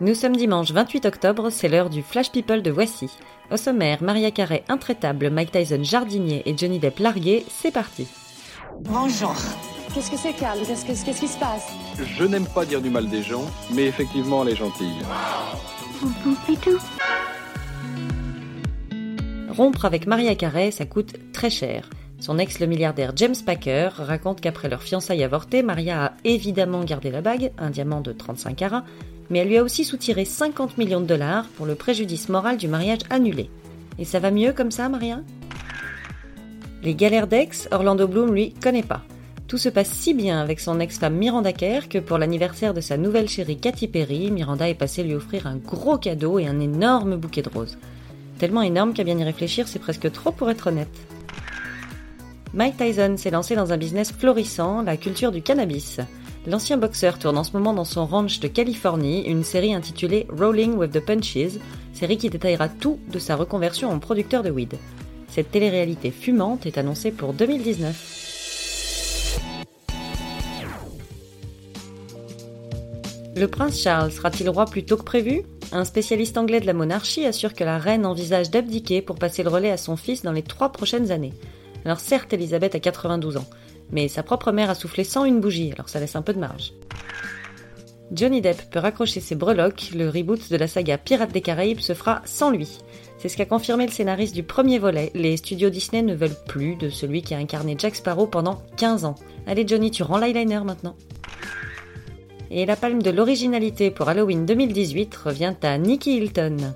Nous sommes dimanche 28 octobre, c'est l'heure du Flash People de Voici. Au sommaire, Maria Carré intraitable, Mike Tyson jardinier et Johnny Depp largué, c'est parti. Bonjour. Qu'est-ce que c'est, Carl Qu'est-ce que- qu'est-ce qui se passe? Je n'aime pas dire du mal des gens, mais effectivement, elle est gentille. Rompre avec Maria Carey, ça coûte très cher. Son ex, le milliardaire James Packer, raconte qu'après leur fiançailles avortées, Maria a évidemment gardé la bague, un diamant de 35 carats, mais elle lui a aussi soutiré 50 millions de dollars pour le préjudice moral du mariage annulé. Et ça va mieux comme ça, Maria? Les galères d'ex, Orlando Bloom, lui, connaît pas. Tout se passe si bien avec son ex-femme Miranda Kerr que pour l'anniversaire de sa nouvelle chérie Katy Perry, Miranda est passée lui offrir un gros cadeau et un énorme bouquet de roses. Tellement énorme qu'à bien y réfléchir, c'est presque trop pour être honnête. Mike Tyson s'est lancé dans un business florissant, la culture du cannabis. L'ancien boxeur tourne en ce moment dans son ranch de Californie une série intitulée Rolling with the Punches, série qui détaillera tout de sa reconversion en producteur de weed. Cette télé-réalité fumante est annoncée pour 2019. Le prince Charles sera-t-il roi plus tôt que prévu? Un spécialiste anglais de la monarchie assure que la reine envisage d'abdiquer pour passer le relais à son fils dans les trois prochaines années. Alors certes, Elisabeth a 92 ans, mais sa propre mère a soufflé sans une bougie, alors ça laisse un peu de marge. Johnny Depp peut raccrocher ses breloques, le reboot de la saga Pirates des Caraïbes se fera sans lui. C'est ce qu'a confirmé le scénariste du premier volet. Les studios Disney ne veulent plus de celui qui a incarné Jack Sparrow pendant 15 ans. Allez Johnny, tu rends l'eyeliner maintenant. Et la palme de l'originalité pour Halloween 2018 revient à Nikki Hilton.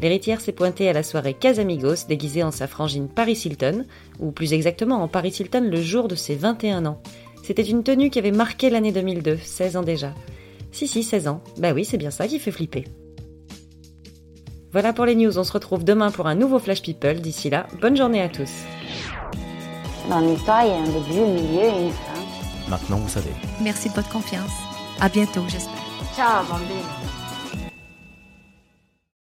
L'héritière s'est pointée à la soirée Casamigos déguisée en sa frangine Paris Hilton, ou plus exactement en Paris Hilton le jour de ses 21 ans. C'était une tenue qui avait marqué l'année 2002, 16 ans déjà. Si si, 16 ans. Bah oui, c'est bien ça qui fait flipper. Voilà pour les news, on se retrouve demain pour un nouveau Flash People. D'ici là, bonne journée à tous. Dans l'histoire, il y a un début, un milieu et une fin. Maintenant, vous savez. Merci de votre confiance. À bientôt, j'espère. Ciao, bambine.